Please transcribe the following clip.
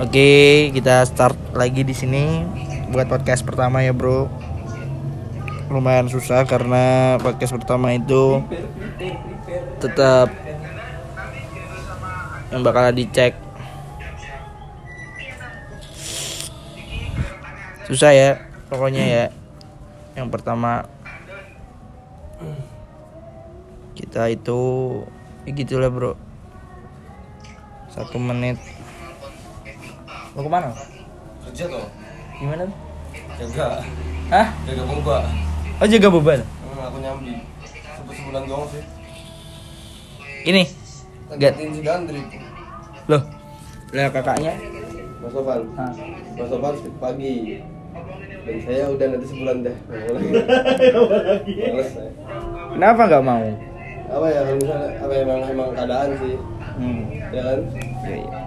Oke, kita start lagi di sini buat podcast pertama ya, Bro. Lumayan susah karena podcast pertama itu tetap yang bakal dicek. Susah ya, pokoknya ya. Yang pertama kita itu ya gitulah, Bro. Satu menit Mau ke mana? kerja tuh Gimana? jaga Hah? jaga boba Oh jaga beban? hmm, aku nyambi Sebu sebulan doang sih Ini? Gantiin si Gandri Loh? Lah kakaknya? Mas Sofan Hah? Mas Sofan pagi dan saya udah nanti sebulan deh Males saya Kenapa nggak mau? apa ya kalau misalnya apa emang emang keadaan sih Hmm. ya kan Iya, iya.